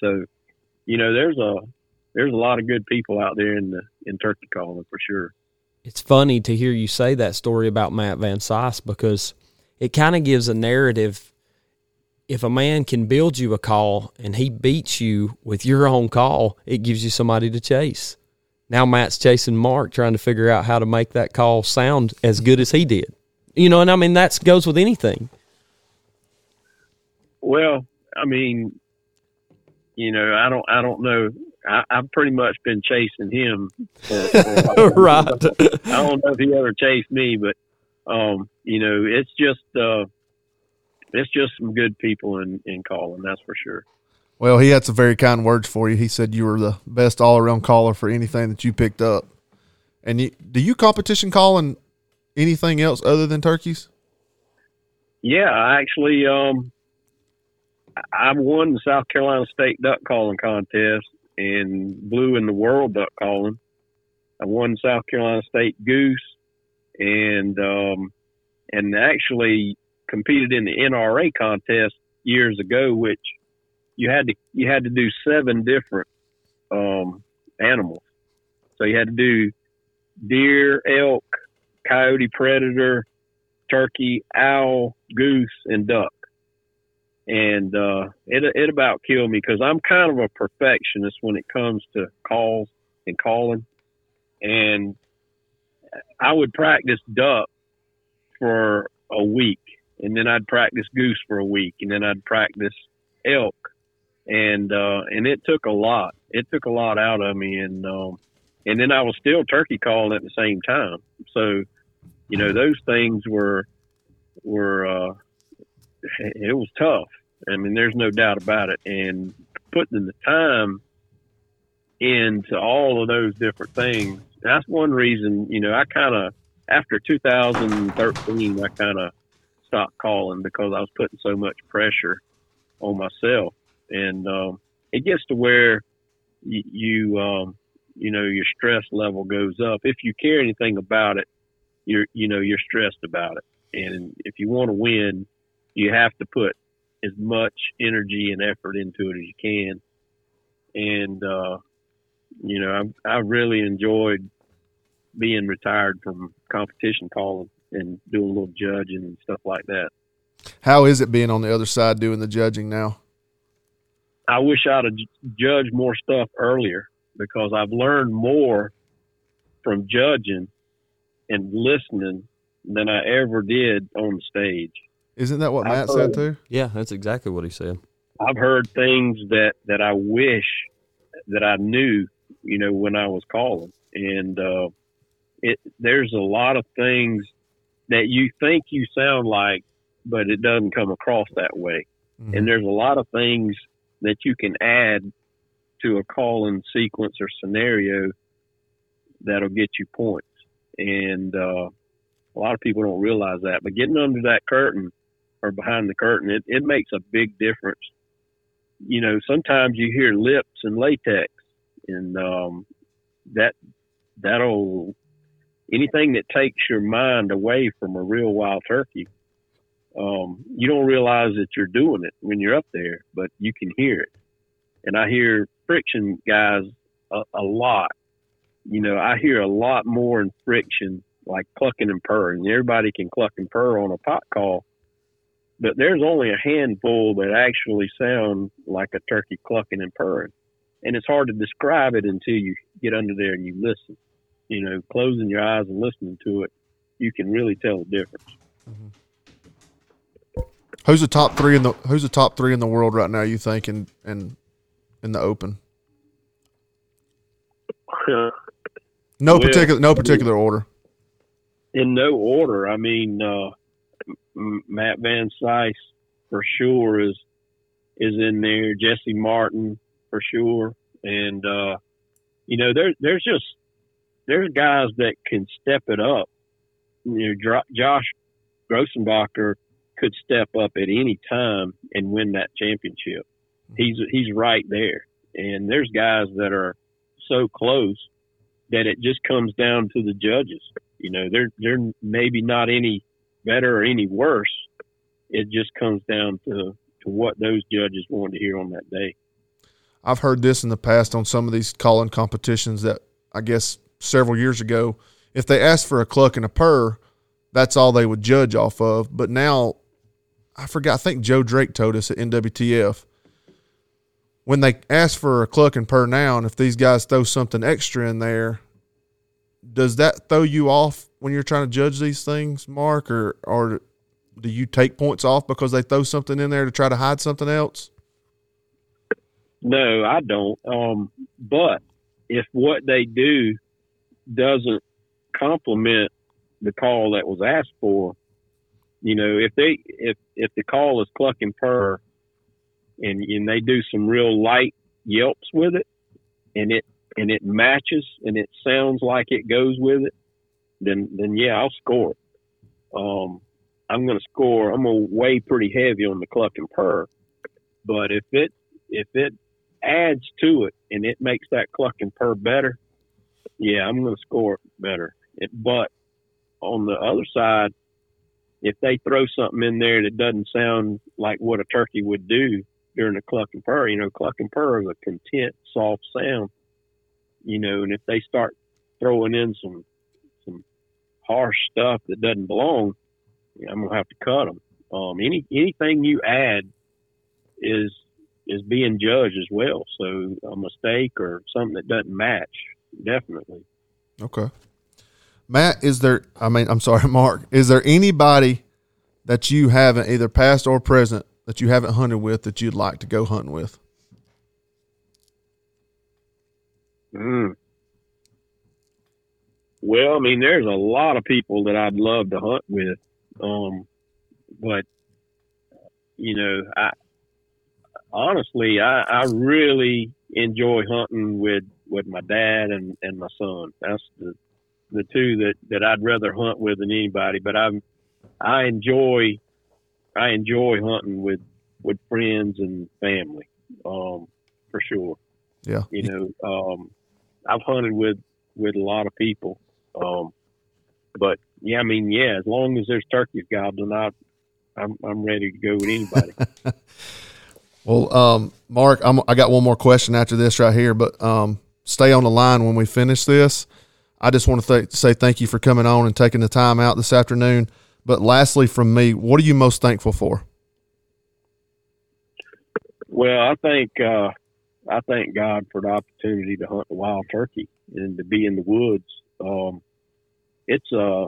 So, you know, there's a there's a lot of good people out there in the in turkey calling for sure.
It's funny to hear you say that story about Matt Van Cise because it kind of gives a narrative. If a man can build you a call and he beats you with your own call, it gives you somebody to chase. Now Matt's chasing Mark, trying to figure out how to make that call sound as good as he did. You know, and I mean that goes with anything.
Well, I mean, you know, I don't, I don't know. I, I've pretty much been chasing him. For, for
right.
I don't know if he ever chased me, but um, you know, it's just uh, it's just some good people in in calling. That's for sure.
Well, he had some very kind words for you. He said you were the best all around caller for anything that you picked up. And you, do you competition calling anything else other than turkeys?
Yeah, I actually, um, I won the South Carolina State duck calling contest and blew in the world duck calling. I won South Carolina State goose and um, and actually competed in the NRA contest years ago, which you had to you had to do seven different um, animals. So you had to do deer, elk, coyote, predator, turkey, owl, goose, and duck. And uh, it it about killed me because I'm kind of a perfectionist when it comes to calls and calling, and I would practice duck for a week, and then I'd practice goose for a week, and then I'd practice elk and uh, and it took a lot. It took a lot out of me, and um, and then I was still turkey calling at the same time. So, you know, those things were were uh, it was tough. I mean, there's no doubt about it. And putting the time into all of those different things. That's one reason, you know, I kind of after 2013, I kind of stopped calling because I was putting so much pressure on myself and um, it gets to where you, you um, you know your stress level goes up. If you care anything about it, you're you know you're stressed about it, and if you want to win, you have to put as much energy and effort into it as you can. And uh, you know, I I really enjoyed being retired from competition calling and doing a little judging and stuff like that.
How is it being on the other side doing the judging now?
I wish I'd have judged more stuff earlier because I've learned more from judging and listening than I ever did on the stage.
Isn't that what Matt heard, said too?
Yeah, that's exactly what he said.
I've heard things that that I wish that I knew, you know, when I was calling, and uh, it there's a lot of things that you think you sound like, but it doesn't come across that way. Mm-hmm. And there's a lot of things that you can add to a calling sequence or scenario that'll get you points. And uh, a lot of people don't realize that. But getting under that curtain or behind the curtain, it, it makes a big difference. You know, sometimes you hear lips and latex, and um, that that'll anything that takes your mind away from a real wild turkey um, you don't realize that you're doing it when you're up there, but you can hear it. And I hear friction guys a, a lot. You know, I hear a lot more in friction, like clucking and purring. Everybody can cluck and purr on a pot call, but there's only a handful that actually sound like a turkey clucking and purring. And it's hard to describe it until you get under there and you listen. You know, closing your eyes and listening to it, you can really tell the difference.
Mm-hmm. Who's the top three in the Who's the top three in the world right now? You think in in, in the Open? no well, particular no particular order.
In no order. I mean, uh, Matt Van Cise for sure is is in there. Jesse Martin for sure, and uh, you know there there's just there's guys that can step it up. You know, Josh Grossenbacher could step up at any time and win that championship. Hmm. He's he's right there, and there's guys that are so close that it just comes down to the judges. You know, they're they're maybe not any better or any worse. It just comes down to, to what those judges want to hear on that day.
I've heard this in the past on some of these calling competitions that I guess several years ago, if they asked for a cluck and a purr, that's all they would judge off of. But now, I forgot, I think Joe Drake told us at NWTF when they ask for a cluck and purr now, if these guys throw something extra in there, does that throw you off when you're trying to judge these things, Mark, or or do you take points off because they throw something in there to try to hide something else?
No, I don't. Um, but if what they do doesn't complement the call that was asked for, you know, if they if if the call is cluck and purr, and and they do some real light yelps with it, and it and it matches and it sounds like it goes with it, then then yeah, I'll score it. Um, I'm going to score. I'm going to weigh pretty heavy on the cluck and purr, but if it if it adds to it and it makes that cluck and purr better, yeah, I'm going to score better. It, but on the other side, if they throw something in there that doesn't sound like what a turkey would do during the cluck and purr, you know, cluck and purr is a content, soft sound, you know, and if they start throwing in some some harsh stuff that doesn't belong, I'm gonna have to cut them. Um, any anything you add is is being judged as well. So a mistake or something that doesn't match, definitely.
Okay. Matt, is there? I mean, I'm sorry, Mark. Is there anybody that you haven't, either past or present, that you haven't hunted with that you'd like to go hunting with?
Mm. Well, I mean, there's a lot of people that I'd love to hunt with, um, but you know, I honestly, I, I really enjoy hunting with with my dad and and my son. That's the the two that that I'd rather hunt with than anybody. But I'm I enjoy I enjoy hunting with with friends and family, um, for sure.
Yeah,
you know, um, I've hunted with with a lot of people, um, but yeah, I mean, yeah, as long as there's turkeys gobbling, I, I'm I'm ready to go with anybody.
well, um, Mark, I'm, I got one more question after this right here, but um, stay on the line when we finish this. I just want to th- say thank you for coming on and taking the time out this afternoon. But lastly, from me, what are you most thankful for?
Well, I think uh, I thank God for the opportunity to hunt a wild turkey and to be in the woods. Um, it's uh,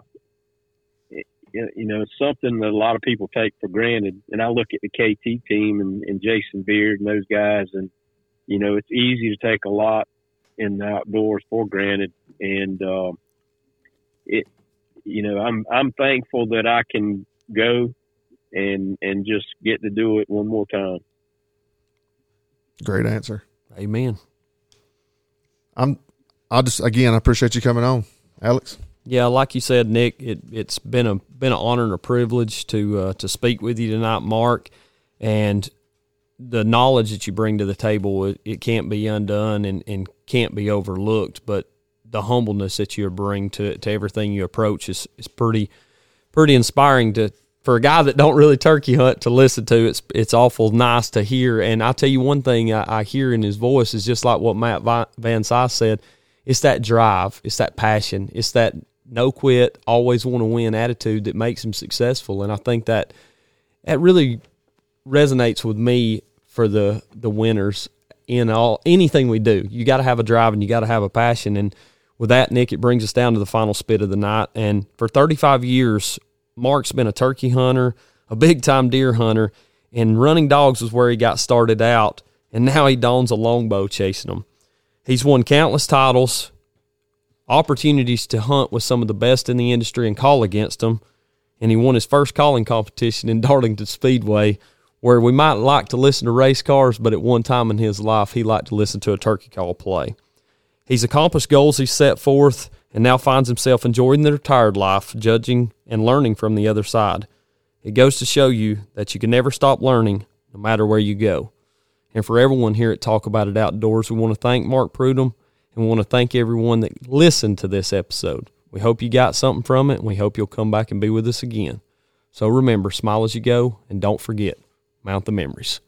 it, you know, something that a lot of people take for granted. And I look at the KT team and, and Jason Beard and those guys, and you know, it's easy to take a lot in the outdoors for granted. And uh, it, you know, I'm I'm thankful that I can go and and just get to do it one more time.
Great answer.
Amen.
I'm. I'll just again. I appreciate you coming on, Alex.
Yeah, like you said, Nick, it, it's been a been an honor and a privilege to uh, to speak with you tonight, Mark, and the knowledge that you bring to the table it, it can't be undone and, and can't be overlooked. But the humbleness that you bring to to everything you approach is is pretty pretty inspiring to for a guy that don't really turkey hunt to listen to, it's it's awful nice to hear. And I'll tell you one thing I, I hear in his voice is just like what Matt Van Cise said. It's that drive, it's that passion, it's that no quit, always want to win attitude that makes him successful. And I think that that really resonates with me for the the winners in all anything we do. You got to have a drive and you got to have a passion. And with that, Nick, it brings us down to the final spit of the night. And for 35 years, Mark's been a turkey hunter, a big time deer hunter, and running dogs was where he got started out. And now he dons a longbow chasing them. He's won countless titles, opportunities to hunt with some of the best in the industry and call against them. And he won his first calling competition in Darlington Speedway where we might like to listen to race cars, but at one time in his life, he liked to listen to a turkey call play. He's accomplished goals he's set forth and now finds himself enjoying the retired life, judging and learning from the other side. It goes to show you that you can never stop learning no matter where you go. And for everyone here at Talk About It Outdoors, we want to thank Mark Prudhomme and we want to thank everyone that listened to this episode. We hope you got something from it and we hope you'll come back and be with us again. So remember, smile as you go and don't forget, mount the memories.